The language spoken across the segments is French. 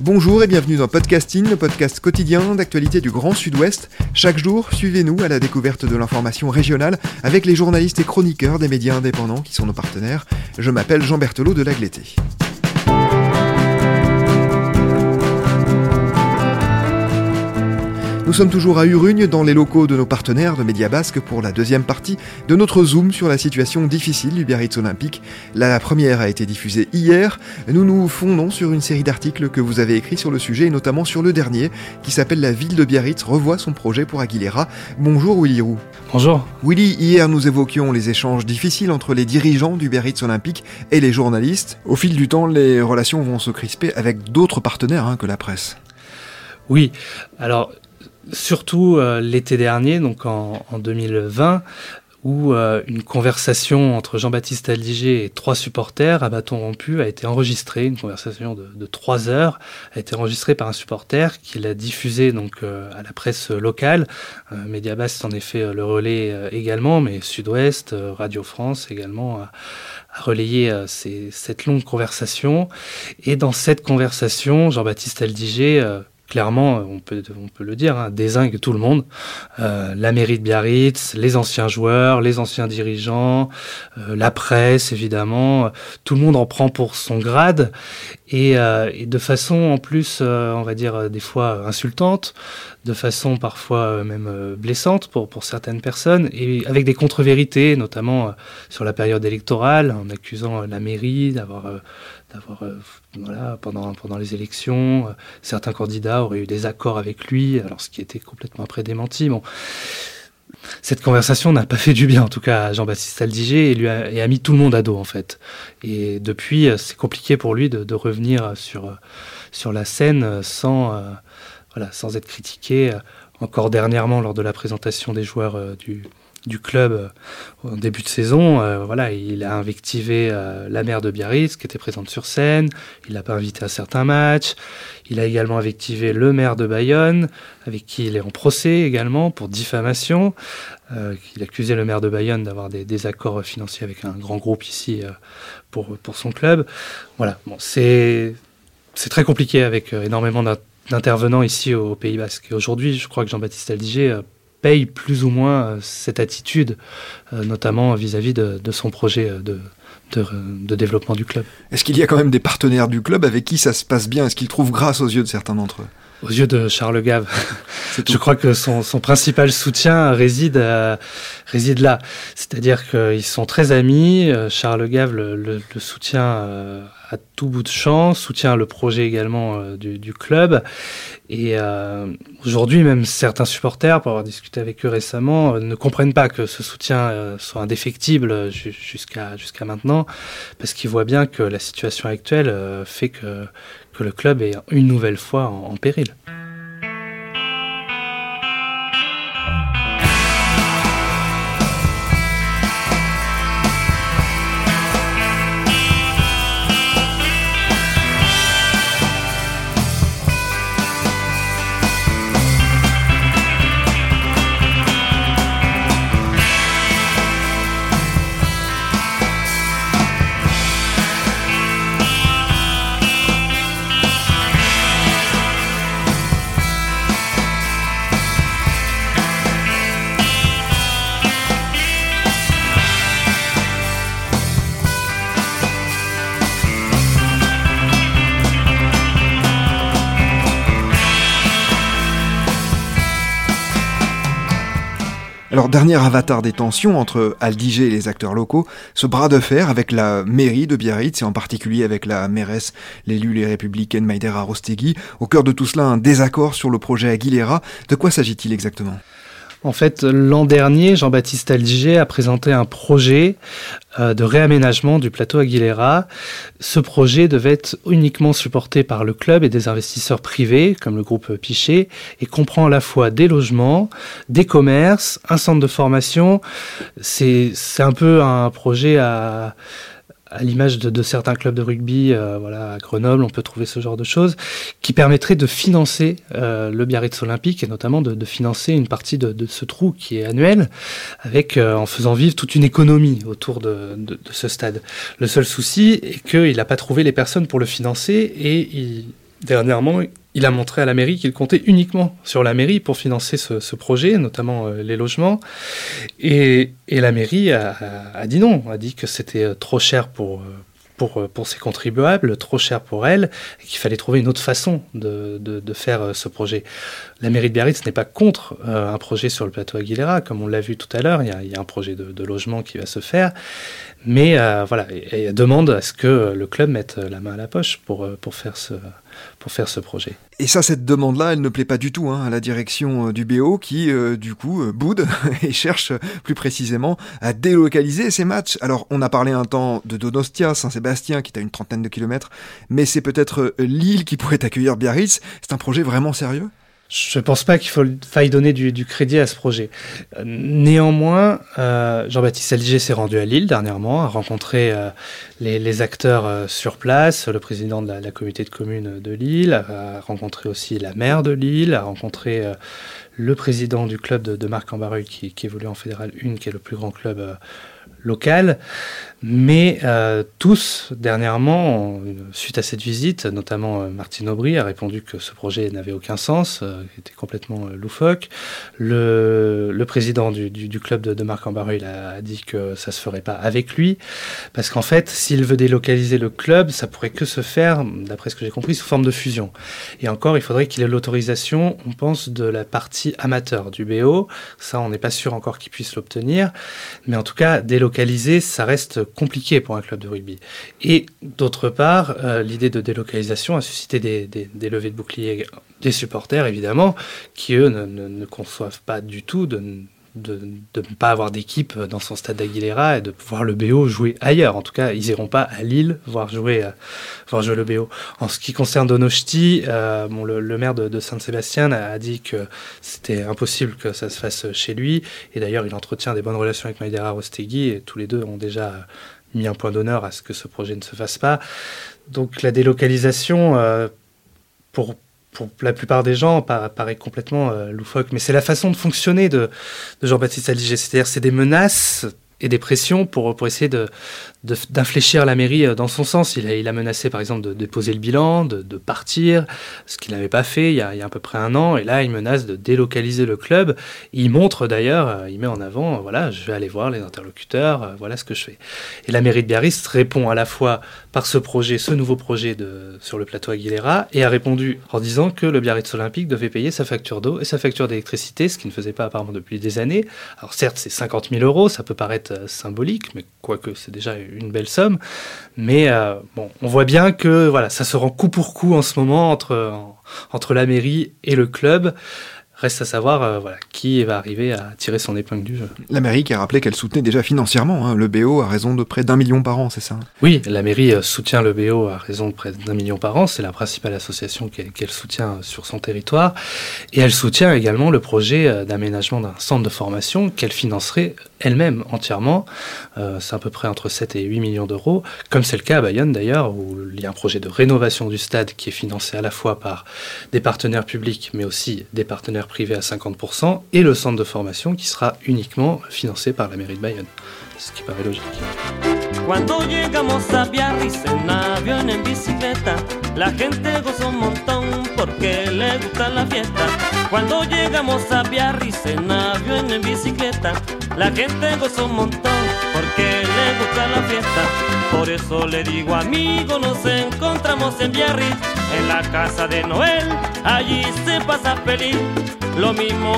Bonjour et bienvenue dans Podcasting, le podcast quotidien d'actualité du Grand Sud-Ouest. Chaque jour, suivez-nous à la découverte de l'information régionale avec les journalistes et chroniqueurs des médias indépendants qui sont nos partenaires. Je m'appelle Jean Berthelot de Lagleté. Nous sommes toujours à Urugne, dans les locaux de nos partenaires de Média Basque, pour la deuxième partie de notre zoom sur la situation difficile du Biarritz Olympique. La première a été diffusée hier. Nous nous fondons sur une série d'articles que vous avez écrits sur le sujet, et notamment sur le dernier, qui s'appelle La ville de Biarritz revoit son projet pour Aguilera. Bonjour Willy Roux. Bonjour. Willy, hier nous évoquions les échanges difficiles entre les dirigeants du Biarritz Olympique et les journalistes. Au fil du temps, les relations vont se crisper avec d'autres partenaires hein, que la presse. Oui, alors surtout euh, l'été dernier, donc en, 2020, où euh, une conversation entre Jean-Baptiste Aldiger et trois supporters à bâton rompu a été enregistrée, une conversation de, trois heures, a été enregistrée par un supporter qui l'a diffusée donc euh, à la presse locale. Mediabast en effet le relais également, mais Sud-Ouest, Radio France également a, relayé cette longue conversation. Et dans cette conversation, Jean-Baptiste Aldiger clairement, on peut, on peut le dire, hein, désingue tout le monde. Euh, la mairie de Biarritz, les anciens joueurs, les anciens dirigeants, euh, la presse, évidemment. Tout le monde en prend pour son grade et, euh, de façon en plus, euh, on va dire, des fois insultante, de façon parfois même blessante pour, pour certaines personnes et avec des contre-vérités, notamment sur la période électorale, en accusant la mairie d'avoir d'avoir euh, voilà, pendant, les élections, euh, certains candidats auraient eu des accords avec lui, alors ce qui était complètement après démenti. Bon. Cette conversation n'a pas fait du bien, en tout cas, à Jean-Baptiste Aldiger et, lui a, mis tout le monde à dos, en fait. Et depuis, euh, c'est compliqué pour lui de, revenir sur, la scène sans être critiqué. Encore dernièrement, lors de la présentation des joueurs du, du club euh, en début de saison. Euh, voilà, il a invectivé euh, la mère de Biarritz qui était présente sur scène. Il l'a pas invité à certains matchs. Il a également invectivé le maire de Bayonne, avec qui il est en procès également pour diffamation. il accusait le maire de Bayonne d'avoir des désaccords financiers avec un grand groupe ici pour, pour son club. Voilà, bon, c'est très compliqué avec énormément d'intervenants ici au Pays Basque. Aujourd'hui, je crois que Jean-Baptiste Aldiger paye plus ou moins euh, cette attitude, euh, notamment vis-à-vis de, son projet euh, de, de, développement du club. Est-ce qu'il y a quand même des partenaires du club avec qui ça se passe bien? Est-ce qu'il trouve grâce aux yeux de certains d'entre eux? Aux yeux de Charles Gave. Je crois que son, son principal soutien réside, réside là. C'est-à-dire qu'ils sont très amis. Charles Gave le, le, soutient à tout bout de champ, soutient le projet également euh, du, club. Et euh, aujourd'hui, même certains supporters, pour avoir discuté avec eux récemment, euh, ne comprennent pas que ce soutien soit indéfectible jusqu'à jusqu'à maintenant, parce qu'ils voient bien que la situation actuelle fait que, que le club est une nouvelle fois en péril. Alors, dernier avatar des tensions entre Aldiger et les acteurs locaux, ce bras de fer avec la mairie de Biarritz et en particulier avec la mairesse, l'élue les républicaine Maïdera Rostegui. Au cœur de tout cela, un désaccord sur le projet Aguilera. De quoi s'agit-il exactement? En fait, l'an dernier, Jean-Baptiste Aldiger a présenté un projet euh, de réaménagement du plateau Aguilera. Ce projet devait être uniquement supporté par le club et des investisseurs privés, comme le groupe Pichet, et comprend à la fois des logements, des commerces, un centre de formation. C'est un peu un projet à à l'image de, certains clubs de rugby, euh, voilà, à Grenoble, on peut trouver ce genre de choses, qui permettraient de financer euh, le Biarritz Olympique et notamment de, financer une partie de, ce trou qui est annuel, avec euh, en faisant vivre toute une économie autour de, ce stade. Le seul souci est qu'il n'a pas trouvé les personnes pour le financer et il, dernièrement, il a montré à la mairie qu'il comptait uniquement sur la mairie pour financer ce, projet, notamment les logements. Et, la mairie a, dit non, a dit que c'était trop cher pour, pour, euh, pour ses contribuables, trop cher pour elle, et qu'il fallait trouver une autre façon de, de, faire euh, ce projet. La mairie de Biarritz n'est pas contre euh, un projet sur le plateau Aguilera, comme on l'a vu tout à l'heure, il, y a un projet de, logement qui va se faire, mais voilà, elle demande à ce que le club mette la main à la poche pour, pour faire ce, pour faire ce projet. Et ça, cette demande-là, elle ne plaît pas du tout hein, à la direction euh, du BO qui, euh, du coup, euh, boude et cherche plus précisément à délocaliser ces matchs. Alors, on a parlé un temps de Donostia, Saint-Sébastien, qui est à une trentaine de kilomètres, mais c'est peut-être Lille qui pourrait accueillir Biarritz. C'est un projet vraiment sérieux? Je ne pense pas qu'il faille donner du, crédit à ce projet. Néanmoins, euh, Jean-Baptiste Alger s'est rendu à Lille dernièrement, a rencontré euh, les, acteurs euh, sur place, le président de la, communauté de communes de Lille, a rencontré aussi la maire de Lille, a rencontré le président du club de, Marc en qui, qui, évolue en Fédéral 1, qui est le plus grand club local. Mais euh, tous, dernièrement, suite à cette visite, notamment euh, Martine Aubry a répondu que ce projet n'avait aucun sens, euh, était complètement loufoque. Le, président du, club de, Marc Ambaru a dit que ça se ferait pas avec lui, parce qu'en fait, s'il veut délocaliser le club, ça pourrait que se faire, d'après ce que j'ai compris, sous forme de fusion. Et encore, il faudrait qu'il ait l'autorisation, on pense, de la partie amateur du BO. Ça, on n'est pas sûr encore qu'il puisse l'obtenir. Mais en tout cas, délocaliser, ça reste compliqué pour un club de rugby. Et d'autre part, euh, l'idée de délocalisation a suscité des, levées de boucliers des supporters, évidemment, qui, eux, ne conçoivent pas du tout de de, ne pas avoir d'équipe dans son stade d'Aguilera et de pouvoir le BO jouer ailleurs. En tout cas, ils iront pas à Lille voir jouer, euh, voir jouer le BO. En ce qui concerne Donosti, euh, bon, le, maire de, Saint-Sébastien a, dit que c'était impossible que ça se fasse chez lui. Et d'ailleurs, il entretient des bonnes relations avec Maïdera Rostegui et tous les deux ont déjà mis un point d'honneur à ce que ce projet ne se fasse pas. Donc la délocalisation, euh, pour, pour la plupart des gens, paraît complètement euh, loufoque. Mais c'est la façon de fonctionner de, de Jean-Baptiste Aligé. C'est-à-dire, c'est des menaces et des pressions pour, essayer de, d'infléchir la mairie euh, dans son sens. Il a, menacé par exemple de déposer le bilan, de, de partir, ce qu'il n'avait pas fait il y, a, il y, a, à peu près un an. Et là, il menace de délocaliser le club. Il montre d'ailleurs, euh, il met en avant, voilà, je vais aller voir les interlocuteurs, voilà ce que je fais. Et la mairie de Biarritz répond à la fois par ce projet, ce nouveau projet de, sur le plateau Aguilera, et a répondu en disant que le Biarritz Olympique devait payer sa facture d'eau et sa facture d'électricité, ce qui ne faisait pas apparemment depuis des années. Alors certes, c'est 50 000 euros, ça peut paraître symbolique, mais quoique c'est déjà une belle somme. Mais euh, bon, on voit bien que voilà, ça se rend coup pour coup en ce moment entre, entre la mairie et le club. Reste à savoir euh, voilà, qui va arriver à tirer son épingle du jeu. La mairie qui a rappelé qu'elle soutenait déjà financièrement hein, le BO à raison de près d'un million par an, c'est ça Oui, la mairie euh, soutient le BO à raison de près d'un million par an. C'est la principale association qu'elle soutient sur son territoire. Et elle soutient également le projet d'aménagement d'un centre de formation qu'elle financerait elle-même entièrement. Euh, c'est à peu près entre 7 et 8 millions d'euros, comme c'est le cas à Bayonne d'ailleurs, où il y a un projet de rénovation du stade qui est financé à la fois par des partenaires publics, mais aussi des partenaires privés à 50%, et le centre de formation qui sera uniquement financé par la mairie de Bayonne, ce qui paraît logique. A en la casa de allí. Lo mismo.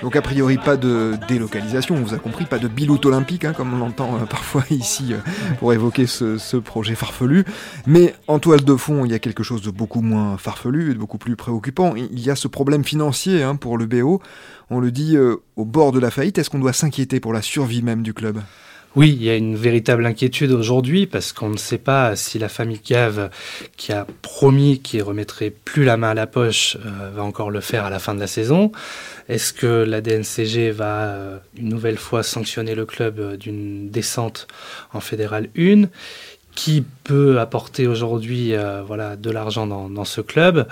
Donc a priori pas de délocalisation, on vous a compris, pas de biloute olympique, hein, comme on l'entend euh, parfois ici euh, pour évoquer ce, ce, projet farfelu. Mais en toile de fond, il y a quelque chose de beaucoup moins farfelu et de beaucoup plus préoccupant. Il y a ce problème financier hein, pour le BO. On le dit euh, au bord de la faillite. Est-ce qu'on doit s'inquiéter pour la survie même du club? Oui, il y a une véritable inquiétude aujourd'hui parce qu'on ne sait pas si la famille Cave, qui a promis qu'il remettrait plus la main à la poche, euh, va encore le faire à la fin de la saison. Est-ce que la DNCG va euh, une nouvelle fois sanctionner le club euh, d'une descente en fédéral 1 Qui peut apporter aujourd'hui voilà, de l'argent dans, ce club?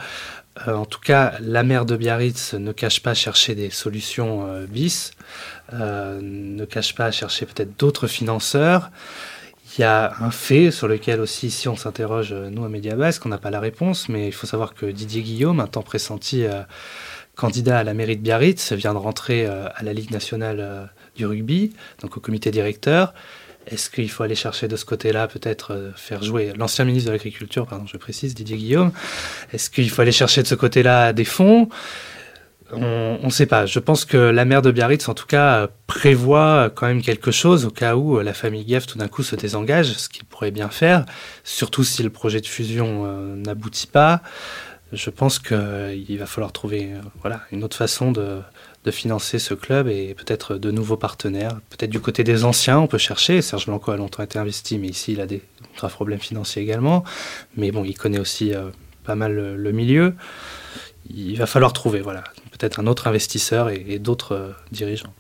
En tout cas, la maire de Biarritz ne cache pas chercher des solutions bis, ne cache pas chercher peut-être d'autres financeurs. Il y a un fait sur lequel aussi ici on s'interroge, nous à Mediabasque, on n'a pas la réponse, mais il faut savoir que Didier Guillaume, un temps pressenti candidat à la mairie de Biarritz, vient de rentrer à la Ligue nationale du rugby, donc au comité directeur. Est-ce qu'il faut aller chercher de ce côté-là, peut-être euh, faire jouer l'ancien ministre de l'Agriculture, pardon, je précise, Didier Guillaume? Est-ce qu'il faut aller chercher de ce côté-là des fonds? On ne sait pas. Je pense que la maire de Biarritz, en tout cas, prévoit quand même quelque chose au cas où la famille Gueff tout d'un coup se désengage, ce qu'il pourrait bien faire, surtout si le projet de fusion euh, n'aboutit pas. Je pense qu'il va falloir trouver euh, une autre façon de, de financer ce club et peut-être de nouveaux partenaires. Peut-être du côté des anciens, on peut chercher. Serge Blanco a longtemps été investi, mais ici, il a des graves problèmes financiers également. Mais bon, il connaît aussi euh, pas mal le, milieu. Il va falloir trouver, voilà, peut-être un autre investisseur et, d'autres euh, dirigeants.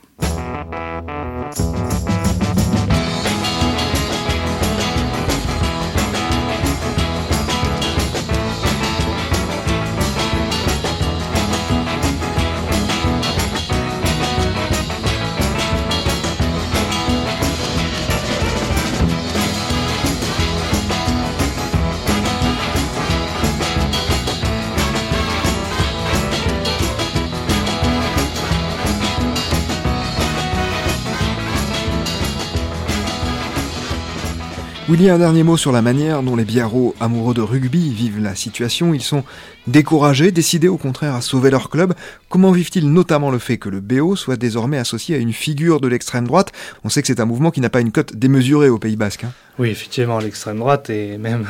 Willy, un dernier mot sur la manière dont les Biarros, amoureux de rugby, vivent la situation. Ils sont découragés, décidés au contraire à sauver leur club. Comment vivent-ils notamment le fait que le BO soit désormais associé à une figure de l'extrême droite? On sait que c'est un mouvement qui n'a pas une cote démesurée au Pays Basque. Hein. Oui, effectivement, l'extrême droite est même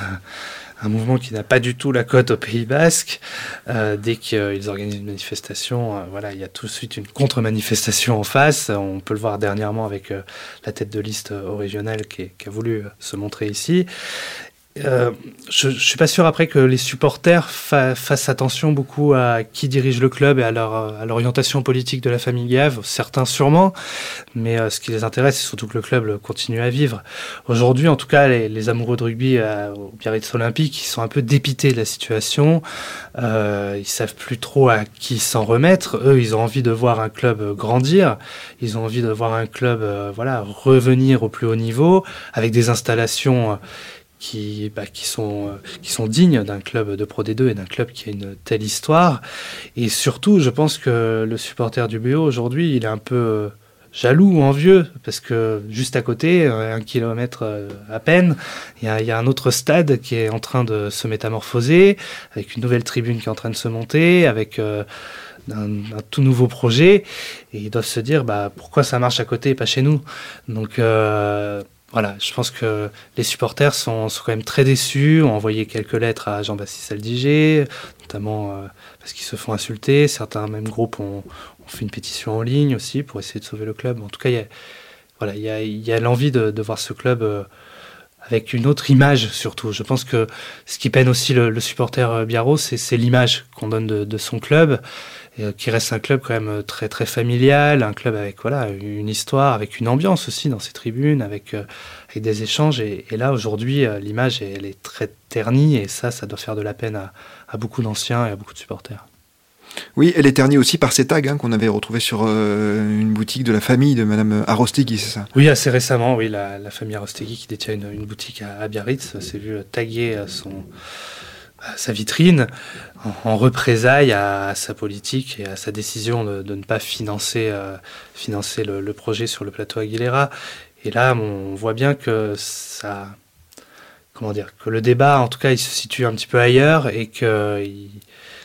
un mouvement qui n'a pas du tout la cote au Pays Basque. Euh, dès qu'ils organisent une manifestation, euh, voilà, il y a tout de suite une contre-manifestation en face. On peut le voir dernièrement avec euh, la tête de liste au régional qui, qui, a voulu se montrer ici. Euh, je, ne suis pas sûr après que les supporters fassent attention beaucoup à qui dirige le club et à l'orientation politique de la famille Gave. Certains sûrement, mais euh, ce qui les intéresse, c'est surtout que le club continue à vivre. Aujourd'hui, en tout cas, les, amoureux de rugby euh, au Biarritz Olympique, ils sont un peu dépités de la situation. Euh, ils savent plus trop à qui s'en remettre. Eux, ils ont envie de voir un club grandir. Ils ont envie de voir un club, voilà, revenir au plus haut niveau avec des installations qui, bah, euh, qui sont dignes d'un club de Pro D2 et d'un club qui a une telle histoire. Et surtout, je pense que le supporter du BO aujourd'hui, il est un peu euh, jaloux ou envieux, parce que juste à côté, euh, un kilomètre à peine, il y, a, un autre stade qui est en train de se métamorphoser, avec une nouvelle tribune qui est en train de se monter, avec un, tout nouveau projet, et ils doivent se dire bah, pourquoi ça marche à côté et pas chez nous? Donc voilà, je pense que les supporters sont, quand même très déçus, ont envoyé quelques lettres à Jean-Baptiste Aldiger, notamment euh, parce qu'ils se font insulter. Certains même groupes ont, fait une pétition en ligne aussi pour essayer de sauver le club. En tout cas, il y a, voilà, il y a, l'envie de, voir ce club euh, avec une autre image surtout. Je pense que ce qui peine aussi le, supporter euh, Biarro, c'est l'image qu'on donne de, son club. Euh, qui reste un club quand même euh, très très familial, un club avec voilà une histoire, avec une ambiance aussi dans ses tribunes, avec, des échanges. Et, là aujourd'hui, l'image elle est très ternie et ça, ça doit faire de la peine à beaucoup d'anciens et à beaucoup de supporters. Oui, elle est ternie aussi par ces tags hein, qu'on avait retrouvés sur une boutique de la famille de Madame Arostegui, c'est ça? Oui, assez récemment, oui, la, famille Arostegui qui détient une, boutique à, Biarritz s'est vu taguer son sa vitrine en, représailles à, sa politique et à sa décision de, ne pas financer, euh, financer le, projet sur le plateau Aguilera. Et là, on voit bien que ça, comment dire, que le débat, en tout cas, il se situe un petit peu ailleurs et que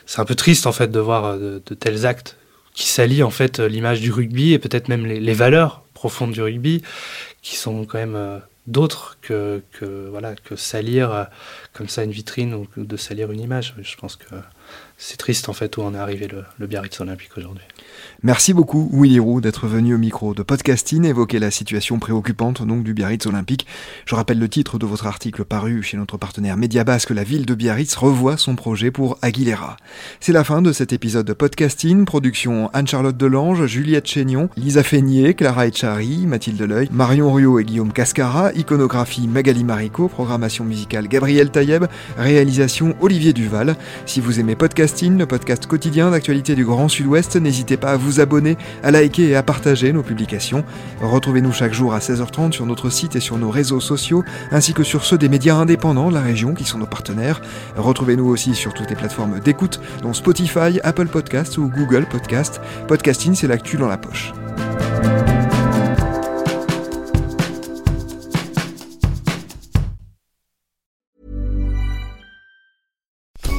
c'est un peu triste en fait de voir de, tels actes qui s'allient en fait l'image du rugby et peut-être même les, valeurs profondes du rugby qui sont quand même euh, d'autres que, que, que salir euh, comme ça une vitrine ou de salir une image. Je pense que c'est triste en fait où on est arrivé le, Biarritz Olympique aujourd'hui. Merci beaucoup Willy Roux d'être venu au micro de Podcasting évoquer la situation préoccupante donc du Biarritz Olympique. Je rappelle le titre de votre article paru chez notre partenaire Mediabasque, la ville de Biarritz revoit son projet pour Aguilera. C'est la fin de cet épisode de Podcasting, production Anne-Charlotte Delange, Juliette Chénion, Lisa Feignier, Clara Echari, Mathilde Leuil, Marion Ruot et Guillaume Cascara, iconographie Magali Marico, programmation musicale Gabriel Taïeb, réalisation Olivier Duval. Si vous aimez Podcasting, le podcast quotidien d'actualité du Grand Sud-Ouest. N'hésitez pas à vous abonner, à liker et à partager nos publications. Retrouvez-nous chaque jour à 16h30 sur notre site et sur nos réseaux sociaux, ainsi que sur ceux des médias indépendants de la région qui sont nos partenaires. Retrouvez-nous aussi sur toutes les plateformes d'écoute, dont Spotify, Apple Podcasts ou Google Podcasts. Podcasting, c'est l'actu dans la poche.